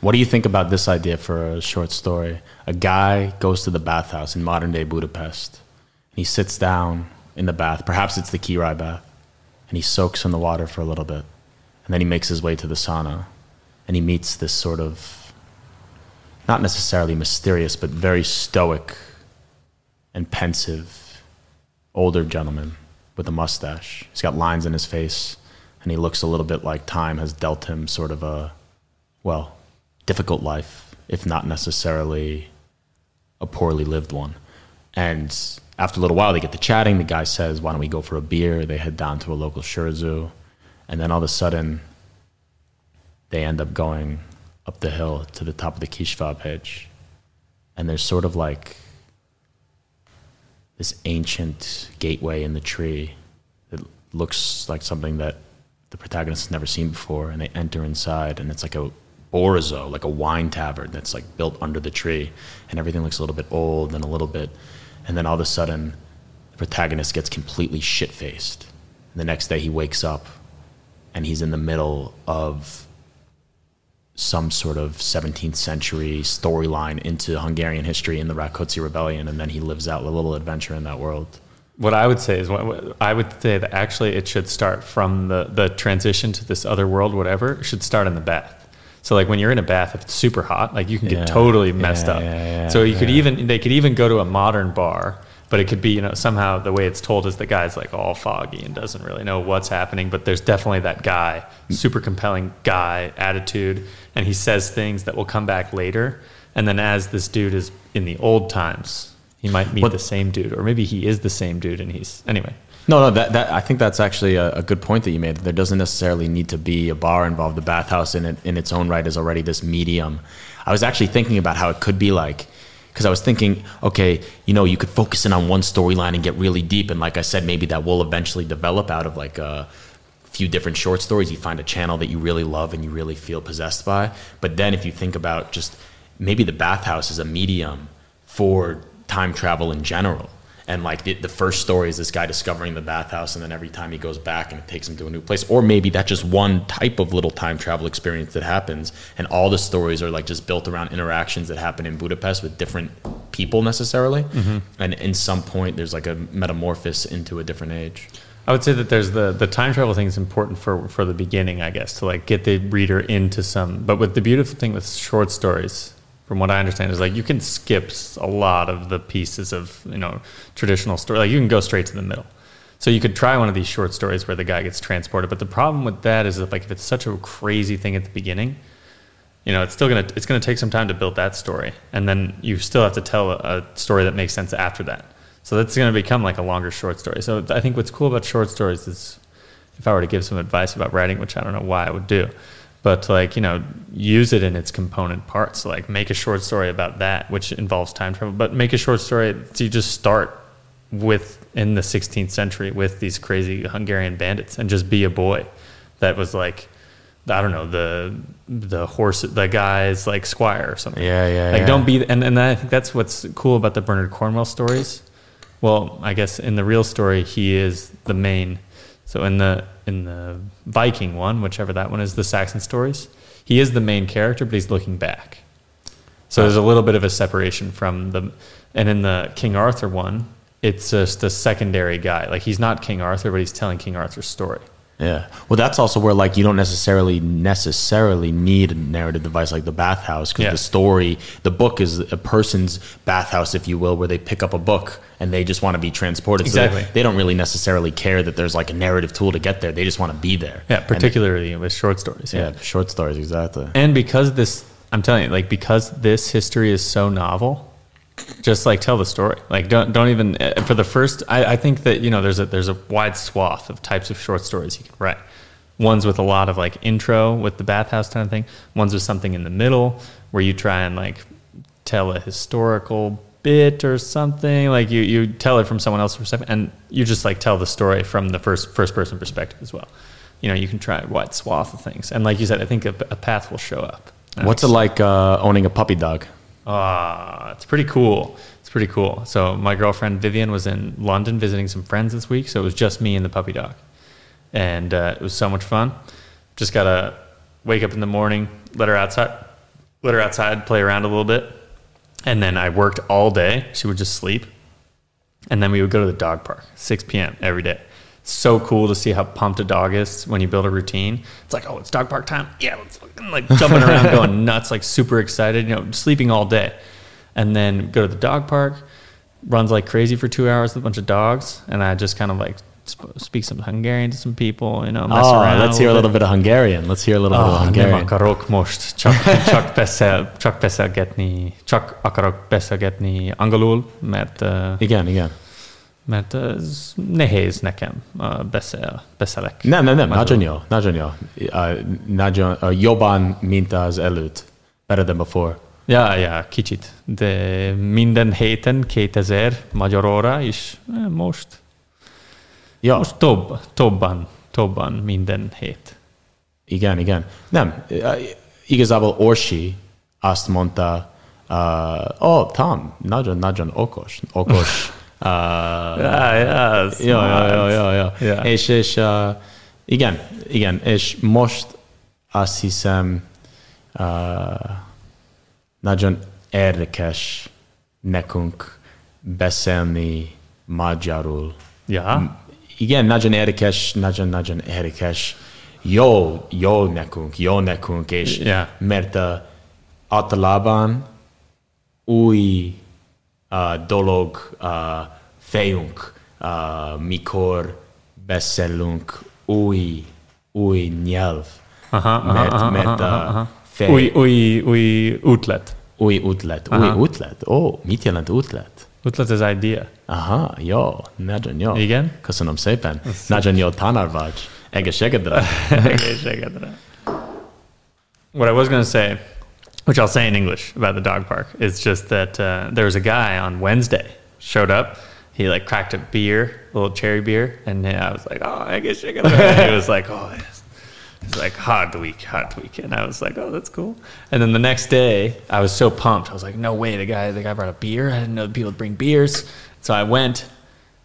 What do you think about this idea for a short story? A guy goes to the bathhouse in modern day Budapest. And He sits down in the bath. Perhaps it's the Király bath. And he soaks in the water for a little bit. And then he makes his way to the sauna. And he meets this sort of, not necessarily mysterious, but very stoic and pensive older gentleman with a mustache. He's got lines in his face. And he looks a little bit like time has dealt him sort of a, well, difficult life, if not necessarily a poorly lived one. And after a little while, they get to chatting. The guy says, Why don't we go for a beer? They head down to a local söröző. And then all of a sudden, they end up going up the hill to the top of the Kis-Sváb-hegy. And there's sort of like this ancient gateway in the tree that looks like something that the protagonist has never seen before. And they enter inside, and it's like a borozó, like a wine tavern that's like built under the tree, and everything looks a little bit old and a little bit. And then all of a sudden, the protagonist gets completely shit faced. The next day, he wakes up, and he's in the middle of some sort of 17th century storyline into Hungarian history in the Rákóczi Rebellion, and then he lives out a little adventure in that world. what I would say is what, I would say that actually it should start from the the transition to this other world, whatever. Should start in the bath. So like when you're in a bath, if it's super hot, like you can get Yeah, totally messed yeah, up. yeah, so you could even they could even go to a modern bar, but it could be you know somehow the way it's told is the guy's like all foggy and doesn't really know what's happening. But there's definitely that guy, mm. super compelling guy attitude, and he says things that will come back later. And then as this dude is in the old times, he might meet the same dude, or maybe he is the same dude, and he's anyway. No, no, that, that I think that's actually a, a good point that you made. There doesn't necessarily need to be a bar involved. The bathhouse in it, in its own right is already this medium. I was actually thinking about how it could be like, because I was thinking, okay, you know, you could focus in on one storyline and get really deep, and like I said, maybe that will eventually develop out of like a few different short stories. You find a channel that you really love and you really feel possessed by. But then if you think about just maybe the bathhouse is a medium for time travel in general. And like the, the first story is this guy discovering the bathhouse and then every time he goes back and it takes him to a new place. Or maybe that's just one type of little time travel experience that happens and all the stories are like just built around interactions that happen in budapest with different people necessarily. Mm-hmm. And in some point there's like a metamorphosis into a different age. I would say that there's the the time travel thing is important for for the beginning, I guess, to like get the reader into some. But with the beautiful thing with short stories, from what I understand, is like you can skip a lot of the pieces of you know traditional story. Like you can go straight to the middle. So you could try one of these short stories where the guy gets transported. But the problem with that is that like if it's such a crazy thing at the beginning, you know, it's still gonna it's gonna take some time to build that story, and then you still have to tell a, a story that makes sense after that. So that's gonna become like a longer short story. So I think what's cool about short stories is, if I were to give some advice about writing, which I don't know why I would do, but like you know, use it in its component parts. Like make a short story about that, which involves time travel, but make a short story. So you just start with in the 16th century with these crazy Hungarian bandits, and just be a boy that was like. I don't know the the horse the guy's like squire or something. Yeah, yeah, Like yeah. don't be and and I think that's what's cool about the Bernard Cornwell stories. Well, I guess in the real story he is the main. So in the in the Viking one, whichever that one is, the Saxon stories, he is the main character, but he's looking back. So there's a little bit of a separation from the and in the King Arthur one, it's just a secondary guy. Like he's not King Arthur, but he's telling King Arthur's story. Yeah. Well, that's also where like you don't necessarily necessarily need a narrative device like the bathhouse because Yeah. the story, the book is a person's bathhouse, if you will, where they pick up a book and they just want to be transported. So they- Exactly. they, don't really necessarily care that there's like a narrative tool to get there. They just want to be there. Yeah, And- particularly with short stories. yeah, short stories exactly. And because this, I'm telling you, like because this history is so novel, just like tell the story. Like don't don't even uh, for the first. I, I think that you know there's a there's a wide swath of types of short stories you can write. Ones with a lot of like intro with the bathhouse kind of thing. Ones with something in the middle where you try and like tell a historical bit or something. Like you you tell it from someone else's perspective, and you just like tell the story from the first first person perspective as well. You know, you can try a wide swath of things, and like you said, I think a, a path will show up. What's it like uh, owning a puppy dog? Ah, it's pretty cool. It's pretty cool. So my girlfriend Vivian was in London visiting some friends this week, so it was just me and the puppy dog, and uh, it was so much fun. Just gotta wake up in the morning, let her outside, let her outside, play around a little bit, and then I worked all day. She would just sleep, and then we would go to the dog park, 6 p.m. every day. So cool to see how pumped a dog is when you build a routine. It's like, oh, it's dog park time. Yeah, let's fucking like jumping around, going nuts, like super excited. You know, sleeping all day, and then go to the dog park, runs like crazy for two hours with a bunch of dogs, and I just kind of like sp- speak some Hungarian to some people. You know, mess Oh, around. let's hear a little bit of Hungarian. Let's hear a little bit of Ah, nem Hungarian. akarok most csak, csak, beszél, csak beszélgetni, csak akarok beszélgetni angolul, mert, uh, Igen, igen. Mert ez nehéz nekem beszél, beszélek. Nem, nem, nem. Nagyon jó. Nagyon jó. Nagyon, jobban, mint az előtt. Better than before. Ja, ja, kicsit. De minden héten 2000 magyar óra is eh, most, Ja, most több, többen, többen minden hét. igen, igen. Nem, uh, igazából Orsi azt mondta, uh, oh, Tom, nagyon, nagyon okos. Okos. Uh, Ja, ja, Ja, ja, ja. Ja. És, és uh, igen, igen, és most azt hiszem uh, nagyon érdekes nekünk beszélni magyarul. Ja, Igen, nagyon érdekes, nagyon-nagyon érdekes. Jó, jó nekünk, jó nekünk, és Ja. mert uh, általában új uh, dolog uh, fejünk, uh, mikor beszélünk új, új nyelv. Aha, aha, mert, aha, mert aha, uh, aha. fej, új, új, új útlet. új útlet. Aha. Új útlet? Ó, oh, mit jelent útlet? Útlet az idea. Aha, jó, nagyon jó. Igen? Köszönöm szépen. Nagyon jó tanár vagy. Egészségedre. Egészségedre. what I was going to say, which I'll say in English about the dog park, is just that uh, there was a guy on Wednesday showed up. He like cracked a beer, a little cherry beer, and I was like, "Oh, I guess you're gonna." he was like, "Oh, it's, He's like, "Hard week, hard week," and I was like, "Oh, that's cool." And then the next day, I was so pumped. I was like, "No way! The guy, the guy brought a beer. I didn't know people would bring beers." So I went,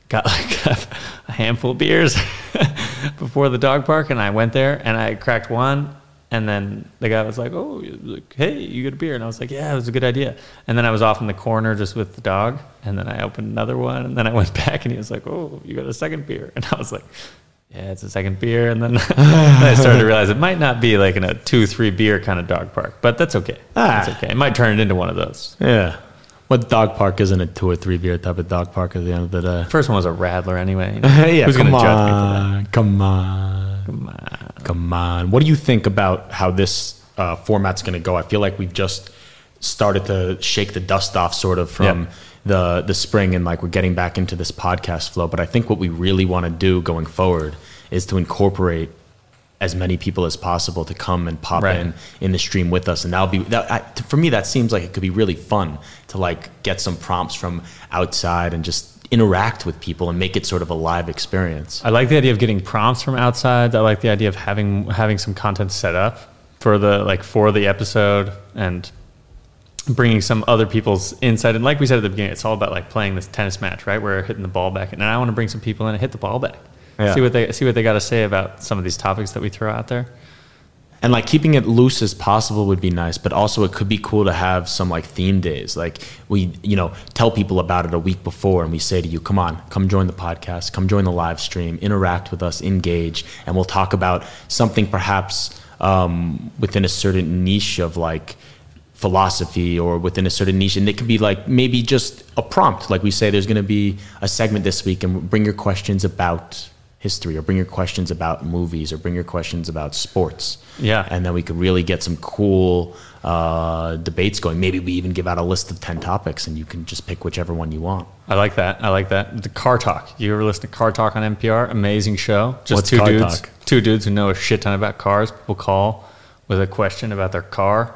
got like a handful of beers before the dog park, and I went there and I cracked one. And then the guy was like, "Oh, like, hey, you get a beer?" And I was like, "Yeah, it was a good idea." And then I was off in the corner just with the dog. And then I opened another one. And then I went back, and he was like, "Oh, you got a second beer?" And I was like, "Yeah, it's a second beer." And then, I started to realize it might not be like in a two, three beer kind of dog park, but that's okay. That's Ah. okay. It might turn it into one of those. Yeah. What dog park isn't a two or three beer type of dog park at the end of the day? First one was a rattler anyway. yeah, Who's come gonna judge me for on, come on, Come on. Come on. What do you think about how this uh, format's going to go? I feel like we've just started to shake the dust off, sort of from Yeah. the the spring, and like we're getting back into this podcast flow. But I think what we really want to do going forward is to incorporate as many people as possible to come and pop Right. in in the stream with us, and that'll be that. I, for me, that seems like it could be really fun to like get some prompts from outside and just interact with people and make it sort of a live experience. I like the idea of getting prompts from outside. I like the idea of having having some content set up for the like for the episode and bringing some other people's insight. And like we said at the beginning, it's all about like playing this tennis match, right? Where we're hitting the ball back, and I want to bring some people in and hit the ball back. Yeah. See what they see what they got to say about some of these topics that we throw out there. And like keeping it loose as possible would be nice, but also it could be cool to have some like theme days. Like we, you know, tell people about it a week before and we say to you, come on, come join the podcast, come join the live stream, interact with us, engage, and we'll talk about something perhaps um, within a certain niche of like philosophy or within a certain niche. And it could be like maybe just a prompt. Like we say, there's going to be a segment this week and bring your questions about history or bring your questions about movies or bring your questions about sports. Yeah. And then we could really get some cool uh, debates going. Maybe we even give out a list of 10 topics and you can just pick whichever one you want. I like that. I like that. The Car Talk. You ever listen to Car Talk on NPR? Amazing show. Just What's two Car dudes. Talk? Two dudes who know a shit ton about cars. People call with a question about their car,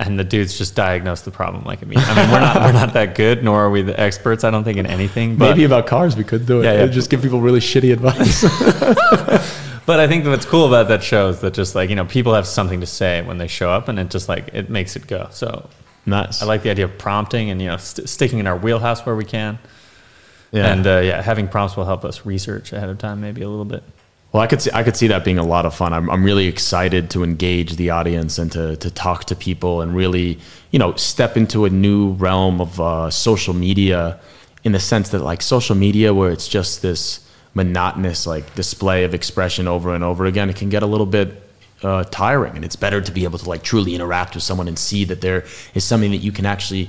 and the dudes just diagnose the problem like me. I mean, we're not we're not that good, nor are we the experts. I don't think in anything. But, Maybe about cars we could do it. Yeah, yeah. Just give people really shitty advice. but I think what's cool about that show is that just like you know people have something to say when they show up, and it just like it makes it go. So nice. I like the idea of prompting and you know st- sticking in our wheelhouse where we can. yeah. And uh, yeah, having prompts will help us research ahead of time, maybe a little bit. Well, I could see I could see that being a lot of fun. I'm I'm really excited to engage the audience and to to talk to people and really you know step into a new realm of uh, social media, in the sense that like social media where it's just this monotonous like display of expression over and over again, it can get a little bit uh, tiring, and it's better to be able to like truly interact with someone and see that there is something that you can actually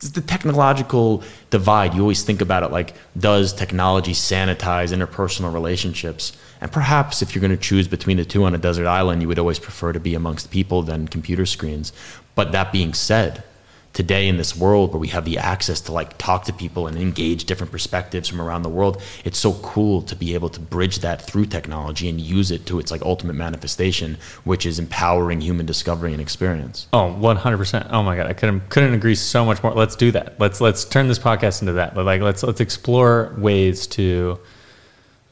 the technological divide. You always think about it like, does technology sanitize interpersonal relationships? And perhaps if you're going to choose between the two on a desert island, you would always prefer to be amongst people than computer screens. But that being said, today in this world where we have the access to like talk to people and engage different perspectives from around the world, it's so cool to be able to bridge that through technology and use it to its like ultimate manifestation, which is empowering human discovery and experience. Oh, 100%. Oh my god, I couldn't couldn't agree so much more. Let's do that. Let's let's turn this podcast into that. but Like let's let's explore ways to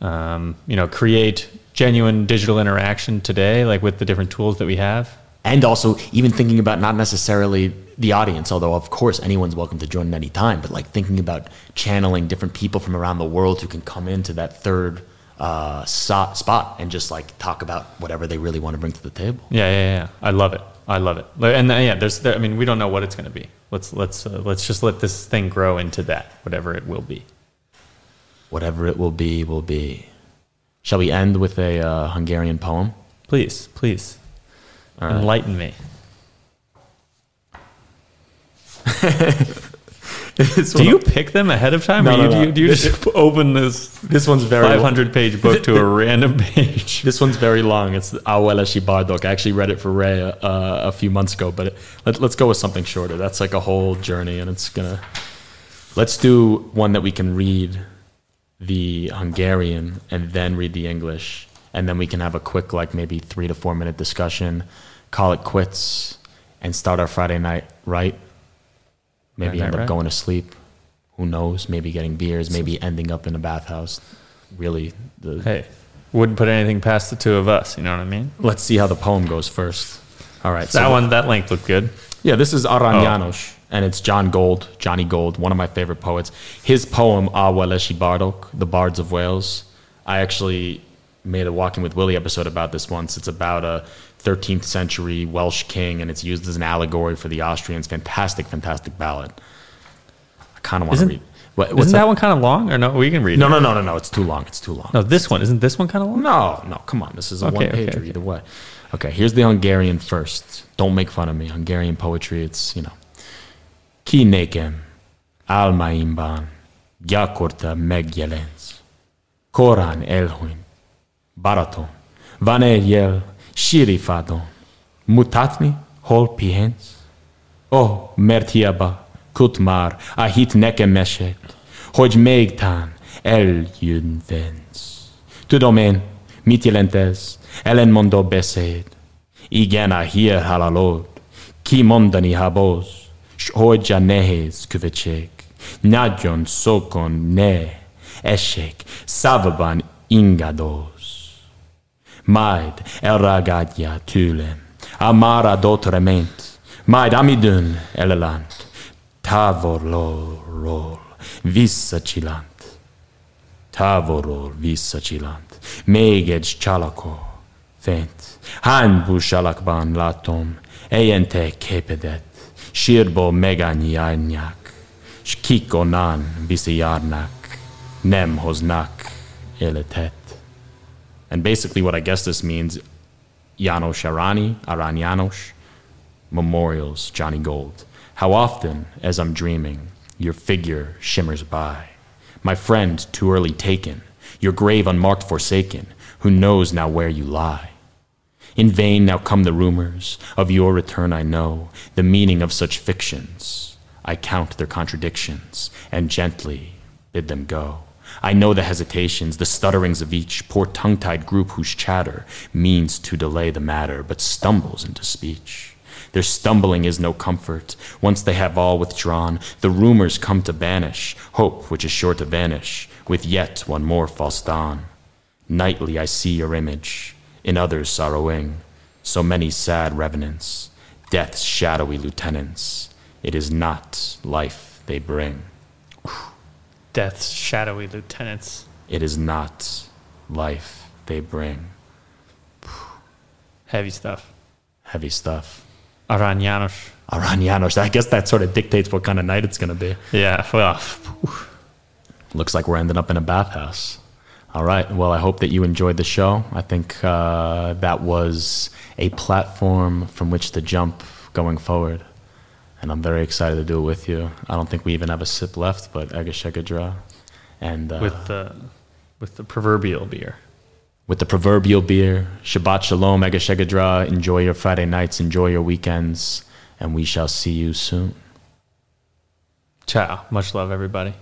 um, you know, create genuine digital interaction today like with the different tools that we have. and also even thinking about not necessarily the audience although of course anyone's welcome to join at any time but like thinking about channeling different people from around the world who can come into that third uh, so- spot and just like talk about whatever they really want to bring to the table Yeah, yeah, yeah. I love it. I love it. And uh, yeah, there's there, I mean, we don't know what it's going to be. Let's let's uh, let's just let this thing grow into that, whatever it will be. Whatever it will be will be shall we end with a uh, hungarian poem Please, please. All right. Enlighten me. Do you pick them ahead of time, No, or no, you, no. do you, do you just open this this one's very 500 page book to a random page? This one's very long. It's A walesi bárdok. I actually read it for Ray uh, a few months ago, but it, let, let's go with something shorter. That's like a whole journey, and it's gonna. Let's do one that we can read the Hungarian and then read the English, and then we can have a quick, like maybe three to four minute discussion, call it quits, and start our Friday night right. Maybe Friday end night up right. going to sleep. Who knows? Maybe getting beers. Maybe ending up in a bathhouse. Really, the Hey, wouldn't put anything past the two of us. You know what I mean? Let's see how the poem goes first. All right. that the- one, that length looked good. Yeah, this is oh. Arany János, and it's John Gold, Johnny Gold, one of my favorite poets. His poem, A walesi bárdok, The Bards of Wales, I actually made a Walking with Willie episode about this once. It's about a 13th century Welsh king, and it's used as an allegory for the Austrians. Fantastic, fantastic ballad. I kind of want to read. What, Isn't that that? one kind of long, or no? We can read. No, it. no, no, no, no. It's too long. It's too long. no. This one isn't. This one kind of long. No, no, come on. This is a Okay, one okay, okay. either way. Okay, here's the Hungarian first. Don't make fun of me. Hungarian poetry, it's, you know. Ki nekem álmaimban gyakorta megjelensz. Korán elhunyt. Baraton. Van egy jel sírifádon. Mutatni, hol pihensz? Ó, mert hiába kut már a hit nekem mesélt, hogy még tán eljönvensz. Tudom én, mit jelent ez, ellenmondó beszéd. Igen, a hír halalod, kimondani habos, s hogyan nehéz követség. Nagyon szokon ne esek, szavaban ingadoz. Majd elragadja tőlem a maradott reményt, majd amidőn elelant, távolról visszacsillant. Távolról visszacsillant, még egy csalakó fent. Hány busalakban látom, ejente képedet, sírból megányjárják, s kik onnan visszajárnak, nem hoznak életet. And basically, what I guess this means János Arany, Arany János, memorials, Johnny Gold. How often, as I'm dreaming, your figure shimmers by. My friend, too early taken, your grave unmarked forsaken, who knows now where you lie? In vain now come the rumors of your return, I know the meaning of such fictions. I count their contradictions and gently bid them go. I know the hesitations, the stutterings of each poor tongue tied group whose chatter means to delay the matter but stumbles into speech. Their stumbling is no comfort. Once they have all withdrawn, the rumors come to banish, hope which is sure to vanish, with yet one more false dawn. Nightly I see your image, in others sorrowing, so many sad revenants, death's shadowy lieutenants. It is not life they bring. Death's shadowy lieutenants. It is not life they bring. Heavy stuff. Heavy stuff. Arany János. Arany János, I guess that sort of dictates what kind of night it's going to be. Yeah. Well, Looks like we're ending up in a bathhouse. All right. Well, I hope that you enjoyed the show. I think uh, that was a platform from which to jump going forward. And I'm very excited to do it with you. I don't think we even have a sip left, but Egészségedre. And uh, with the with the proverbial beer. with the proverbial beer, Shabbat Shalom, Egészségedre. Enjoy your Friday nights, enjoy your weekends, and we shall see you soon. Ciao. Much love, everybody.